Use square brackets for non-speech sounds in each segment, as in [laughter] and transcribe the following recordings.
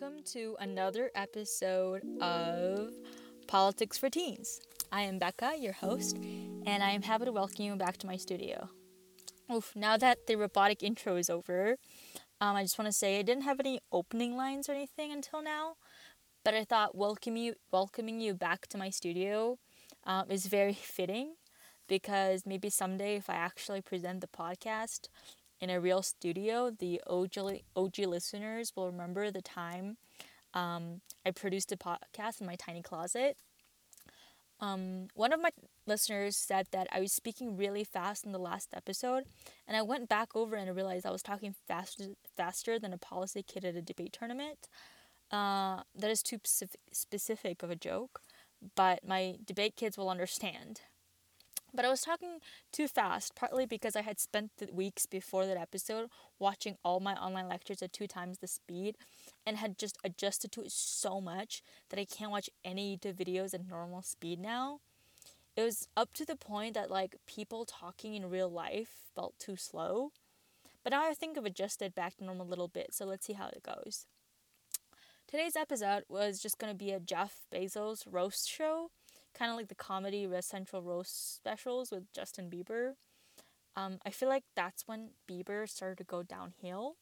welcome to another episode of Politics for Teens. I am Becca, your host, and I am happy to welcome you back to my studio. Oof, now that the robotic intro is over, um, I just want to say I didn't have any opening lines or anything until now, but I thought welcome you, welcoming you back to my studio um, is very [laughs] fitting because maybe someday if I actually present the podcast, in a real studio, the OG, OG listeners will remember the time um, I produced a podcast in my tiny closet. Um, one of my listeners said that I was speaking really fast in the last episode, and I went back over and realized I was talking faster faster than a policy kid at a debate tournament. Uh, that is too specific, specific of a joke, but my debate kids will understand. But I was talking too fast, partly because I had spent the weeks before that episode watching all my online lectures at two times the speed and had just adjusted to it so much that I can't watch any YouTube videos at normal speed now. It was up to the point that like people talking in real life felt too slow. But now I think I've adjusted back to normal a little bit, so let's see how it goes. Today's episode was just to be a Jeff Bezos roast show kind of like the comedy Red Central roast specials with Justin Bieber. Um, I feel like that's when Bieber started to go downhill.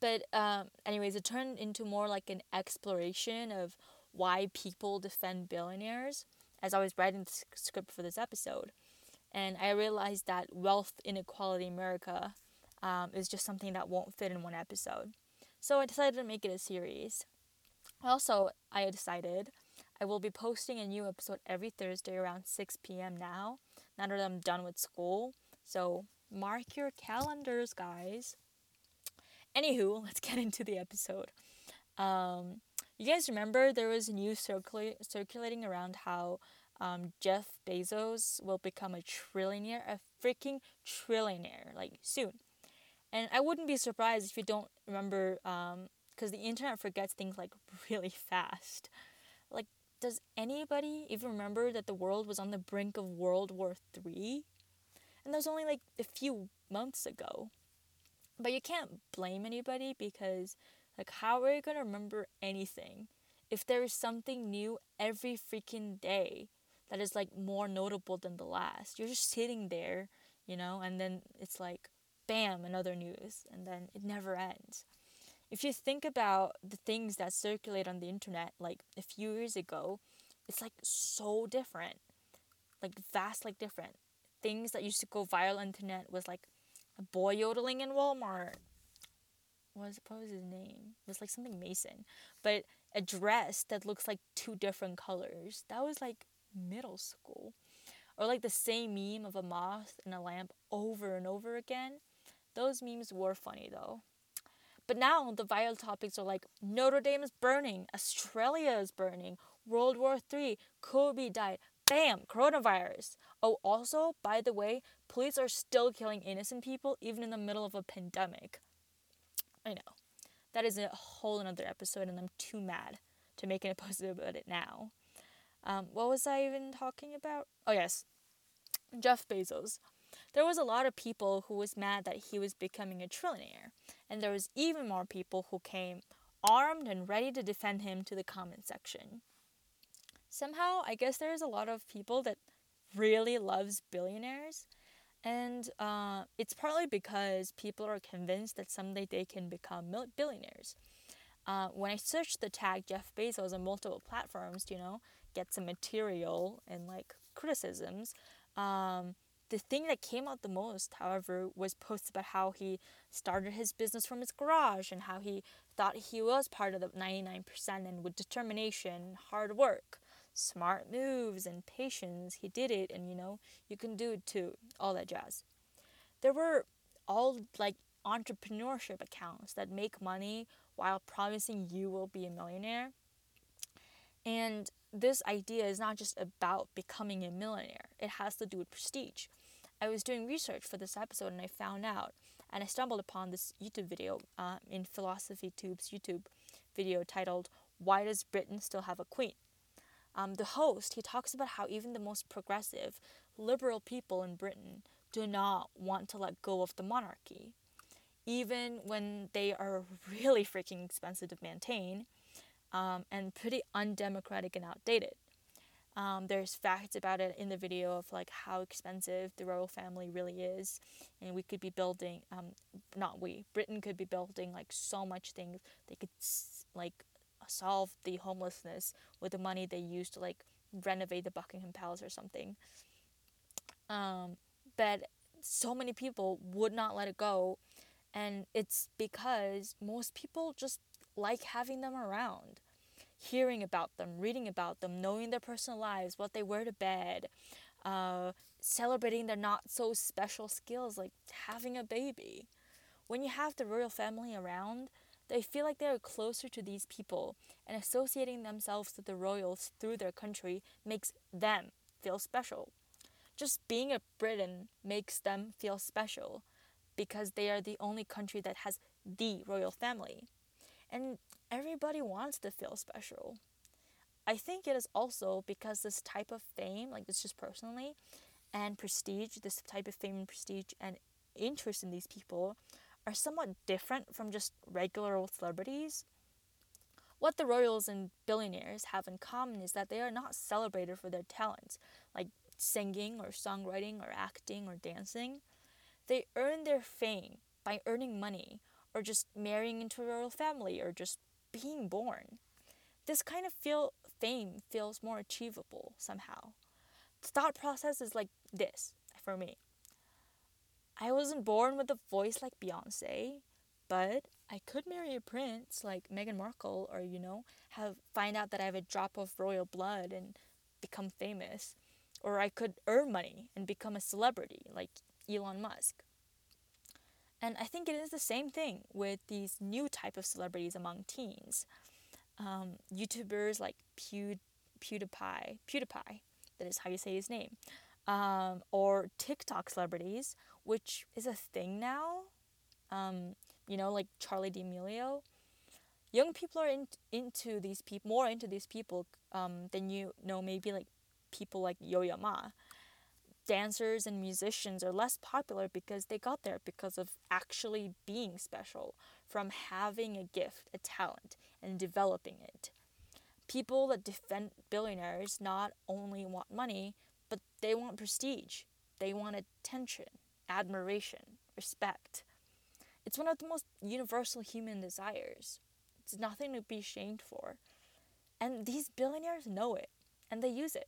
But um, anyways, it turned into more like an exploration of why people defend billionaires as I was writing the script for this episode. And I realized that wealth inequality in America um, is just something that won't fit in one episode. So I decided to make it a series. Also, I decided I will be posting a new episode every Thursday around 6 p.m. now, now that I'm done with school. So mark your calendars, guys. Anywho, [laughs] let's get into the episode. Um, you guys remember there was news circula- circulating around how um, Jeff Bezos will become a trillionaire, a freaking trillionaire, like soon. And I wouldn't be surprised if you don't remember, because um, the internet forgets things like [laughs] really fast. Does anybody even remember that the world was on the brink of World War III? And that was only like a few months ago. But you can't blame anybody because, like, how are you going to remember anything if there is something new every freaking day that is, like, more notable than the last? You're just sitting there, you know, and then it's like, bam, another news, and then it never ends if you think about the things that circulate on the internet like a few years ago, it's like so different. Like vastly different. Things that used to go viral on the internet was like a boy yodeling in Walmart. What was, his name? It was like something Mason. But a dress that looks like two different colors. That was like middle school. Or like the same meme of a moth and a lamp over and over again. Those memes were funny though. But now the viral topics are like Notre Dame is burning, Australia is burning, World War III, Kobe died, bam, coronavirus. Oh, also, by the way, police are still killing innocent people even in the middle of a pandemic. I know. That is a whole another episode, and I'm too mad to make an episode [laughs] about it now. Um, what was I even talking about? Oh, yes. Jeff Bezos there was a lot of people who was mad that he was becoming a trillionaire, and there was even more people who came armed and ready to defend him to the comment section. Somehow, I guess there's a lot of people that really loves billionaires, and uh, it's partly because people are convinced that someday they can become billionaires. Uh, when I searched the tag Jeff Bezos on multiple platforms, you know, get some material and like criticisms, um, the thing that came out the most, however, was posts about how he started his business from his garage and how he thought he was part of the 99% and with determination, hard work, smart moves, and patience, he did it, and you know, you can do it too, all that jazz. There were all like entrepreneurship accounts that make money while promising you will be a millionaire. And this idea is not just about becoming a millionaire, it has to do with prestige. I was doing research for this episode and I found out, and I stumbled upon this YouTube video uh, in Philosophy Tube's YouTube video titled "Why Does Britain Still Have a Queen?" Um, the host he talks about how even the most progressive, liberal people in Britain do not want to let go of the monarchy. even when they are really freaking expensive to maintain um, and pretty undemocratic and outdated. Um, there's facts about it in the video of like how expensive the royal family really is, and we could be building, um, not we, Britain could be building like so much things. They could like solve the homelessness with the money they used to like renovate the Buckingham Palace or something. Um, but so many people would not let it go, and it's because most people just like having them around hearing about them, reading about them, knowing their personal lives, what they wear to bed, uh, celebrating their not so special skills like having a baby. When you have the royal family around, they feel like they are closer to these people, and associating themselves with the royals through their country makes them feel special. Just being a Briton makes them feel special because they are the only country that has the royal family. And everybody wants to feel special. I think it is also because this type of fame, like this just personally, and prestige, this type of fame and prestige and interest in these people are somewhat different from just regular old celebrities. What the royals and billionaires have in common is that they are not celebrated for their talents, like singing or songwriting or acting or dancing. They earn their fame by earning money or just marrying into a royal family or just being born. This kind of feel fame feels more achievable somehow. The thought process is like this for me. I wasn't born with a voice like Beyonce, but I could marry a prince like Meghan Markle or you know, have find out that I have a drop of royal blood and become famous. Or I could earn money and become a celebrity like Elon Musk. And I think it is the same thing with these new type of celebrities among teens. Um, YouTubers like Pew, PewDiePie, PewDiePie, that is how you say his name, um, or TikTok celebrities, which is a thing now. Um, you know, like Charli D'Amelio. Young people are in, into these people more into these people um, than you know maybe like people like Yo Yo Ma dancers and musicians are less popular because they got there because of actually being special, from having a gift, a talent, and developing it. People that defend billionaires not only want money, but they want prestige. They want attention, admiration, respect. It's one of the most universal human desires. It's nothing to be ashamed for. And these billionaires know it, and they use it.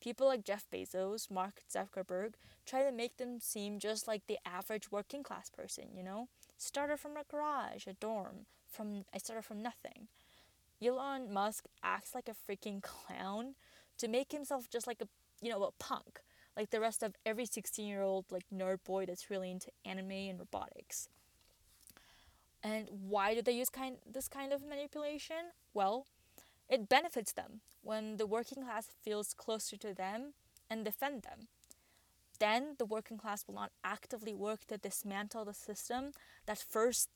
People like Jeff Bezos, Mark Zuckerberg try to make them seem just like the average working class person, you know? Started from a garage, a dorm, from I started from nothing. Elon Musk acts like a freaking [laughs] clown to make himself just like a you know, a punk, like the rest of every 16-year-old like nerd boy that's really into anime and robotics. And why do they use kind this kind of manipulation? Well, it benefits them when the working class feels closer to them and defend them. Then the working class will not actively work to dismantle the system that first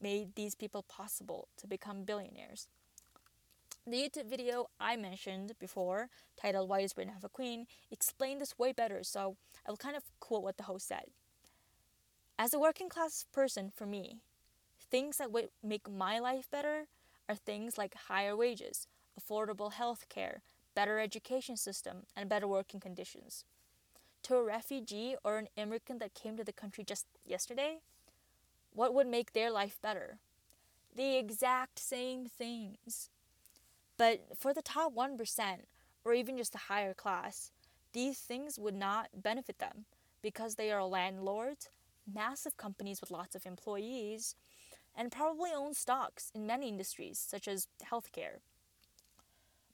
made these people possible to become billionaires. The YouTube video I mentioned before, titled Why Does Britain Have a Queen, explained this way better, so I will kind of quote what the host said. As a working class person, for me, things that would make my life better are things like higher wages, affordable health care, better education system, and better working conditions. To a refugee or an immigrant that came to the country just yesterday, what would make their life better? The exact same things. But for the top 1%, or even just the higher class, these things would not benefit them because they are landlords, massive companies with lots of employees, and probably own stocks in many industries such as healthcare.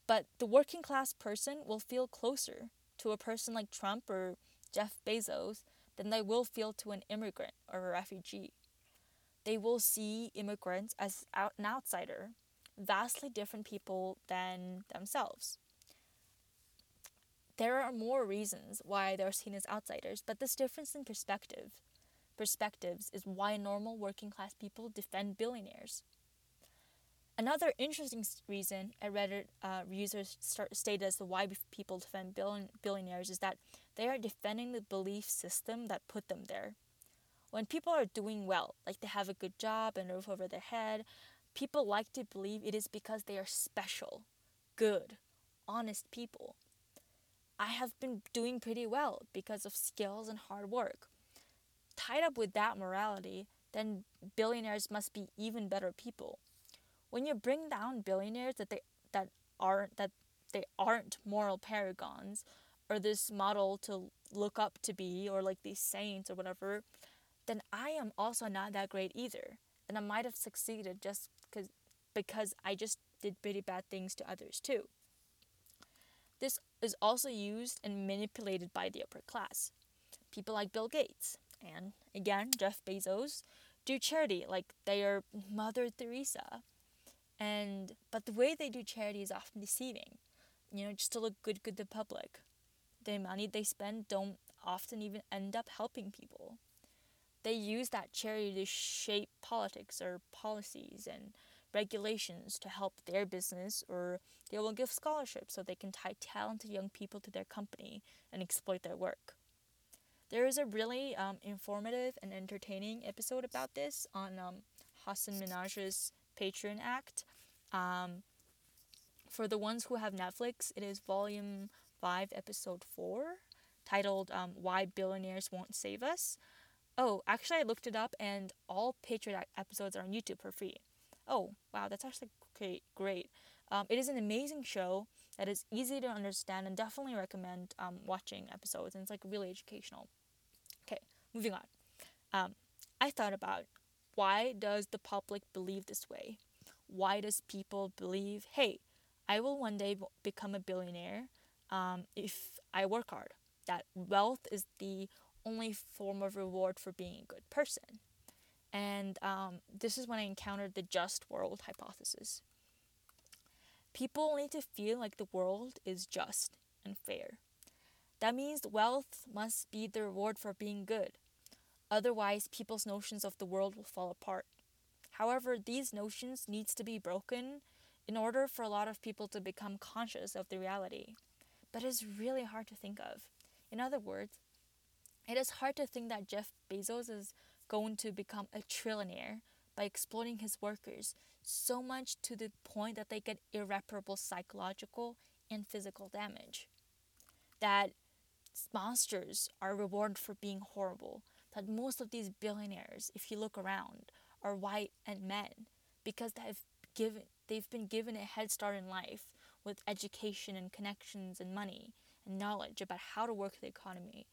But the working class person will feel closer to a person like Trump or Jeff Bezos than they will feel to an immigrant or a refugee. They will see immigrants as an outsider, vastly different people than themselves. There are more reasons why they're seen as outsiders, but this difference in perspective perspectives is why normal working class people defend billionaires. Another interesting reason a Reddit uh, users start, stated as to why people defend billion, billionaires is that they are defending the belief system that put them there. When people are doing well, like they have a good job and a roof over their head, people like to believe it is because they are special, good, honest people. I have been doing pretty well because of skills and hard work. Tied up with that morality, then billionaires must be even better people. When you bring down billionaires that they that aren't that they aren't moral paragons or this model to look up to be or like these saints or whatever, then I am also not that great either. And I might have succeeded just cause, because I just did pretty bad things to others too. This is also used and manipulated by the upper class. People like Bill Gates and again Jeff Bezos do charity like they are Mother Teresa. And but the way they do charity is often deceiving. You know, just to look good good to the public. The money they spend don't often even end up helping people. They use that charity to shape politics or policies and regulations to help their business, or they will give scholarships so they can tie talented young people to their company and exploit their work. There is a really um, informative and entertaining episode about this on um, Hasan Minhaj's Patriot Act. Um, for the ones who have Netflix, it is volume 5, episode 4, titled um, Why Billionaires Won't Save Us. Oh, actually, I looked it up, and all Patriot episodes are on YouTube for free. Oh, wow, that's actually great. Great. Um, it is an amazing show that is easy to understand and definitely recommend um, watching episodes. And it's like really educational. Okay, moving on. Um, I thought about why does the public believe this way? Why does people believe, hey, I will one day become a billionaire um, if I work hard? That wealth is the only form of reward for being a good person. And um, this is when I encountered the just world hypothesis. People need to feel like the world is just and fair. That means wealth must be the reward for being good. Otherwise, people's notions of the world will fall apart. However, these notions needs to be broken in order for a lot of people to become conscious of the reality. But it's really hard to think of. In other words, it is hard to think that Jeff Bezos is going to become a trillionaire by exploiting his workers so much to the point that they get irreparable psychological and physical damage. That monsters are rewarded for being horrible. That most of these billionaires, if you look around, are white and men because they've given they've been given a head start in life with education and connections and money and knowledge about how to work the economy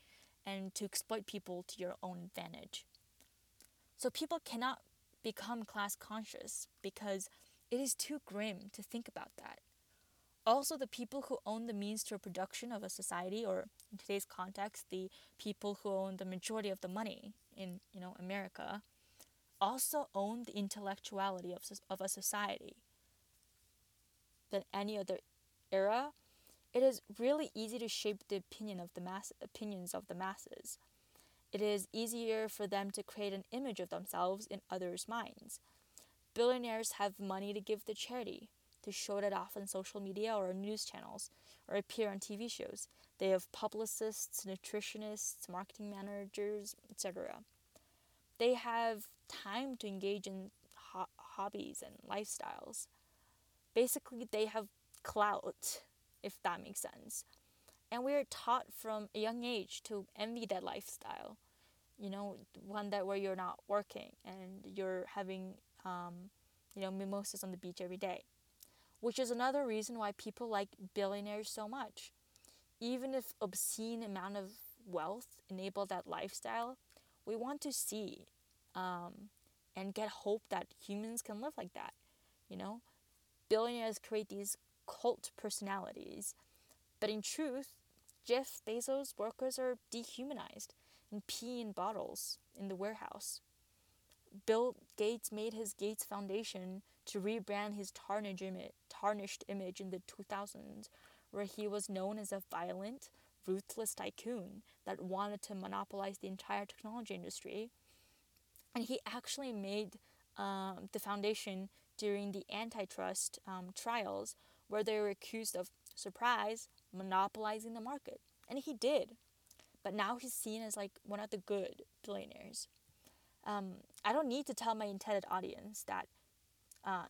and to exploit people to your own advantage. So people cannot become class conscious because it is too grim to think about that. Also, the people who own the means to production of a society, or in today's context, the people who own the majority of the money in you know America, also own the intellectuality of, of a society. Than any other era, it is really easy to shape the opinion of the mass opinions of the masses. It is easier for them to create an image of themselves in others' minds. Billionaires have money to give to charity, to show it off on social media or news channels, or appear on TV shows. They have publicists, nutritionists, marketing managers, etc. They have time to engage in ho- hobbies and lifestyles. Basically, they have clout, if that makes sense. And we are taught from a young age to envy that lifestyle. You know, one that where you're not working and you're having, um, you know, mimosas on the beach every day. Which is another reason why people like billionaires so much. Even if obscene amount of wealth enable that lifestyle, we want to see um, and get hope that humans can live like that. You know, billionaires create these cult personalities, but in truth, Jeff Bezos' workers are dehumanized and pee in bottles in the warehouse. Bill Gates made his Gates Foundation to rebrand his tarnished image in the 2000s, where he was known as a violent, ruthless tycoon that wanted to monopolize the entire technology industry. And he actually made um, the foundation during the antitrust um, trials, where they were accused of surprise monopolizing the market. And he did. But now he's seen as like one of the good billionaires. um, I don't need to tell my intended audience that uh,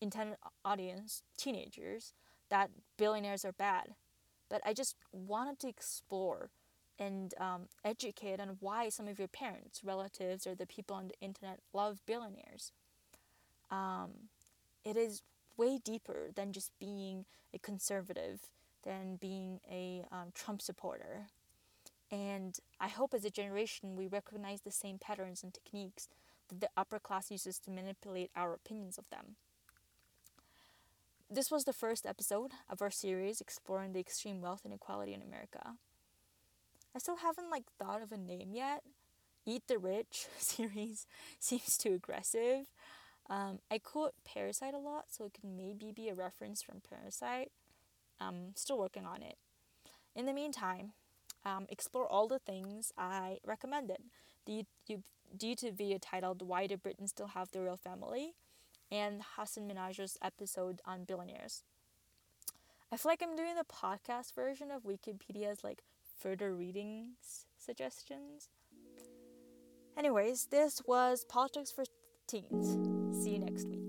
intended audience teenagers that billionaires are bad, but I just wanted to explore and um, educate on why some of your parents, relatives, or the people on the internet love billionaires. Um, it is way deeper than just being a conservative, than being a um, Trump supporter. And I hope as a generation we recognize the same patterns and techniques that the upper class uses to manipulate our opinions of them. This was the first episode of our series exploring the extreme wealth inequality in America. I still haven't like thought of a name yet. Eat the Rich [laughs] series seems too aggressive. Um, I quote Parasite a lot, so it could maybe be a reference from Parasite. I'm still working on it. In the meantime, um, explore all the things I recommended. The YouTube, the video titled Why Do Britons Still Have the Royal Family? And Hasan Minhaj's episode on billionaires. I feel like I'm doing the podcast version of Wikipedia's like further readings suggestions. Anyways, this was Politics for Teens. See you next week.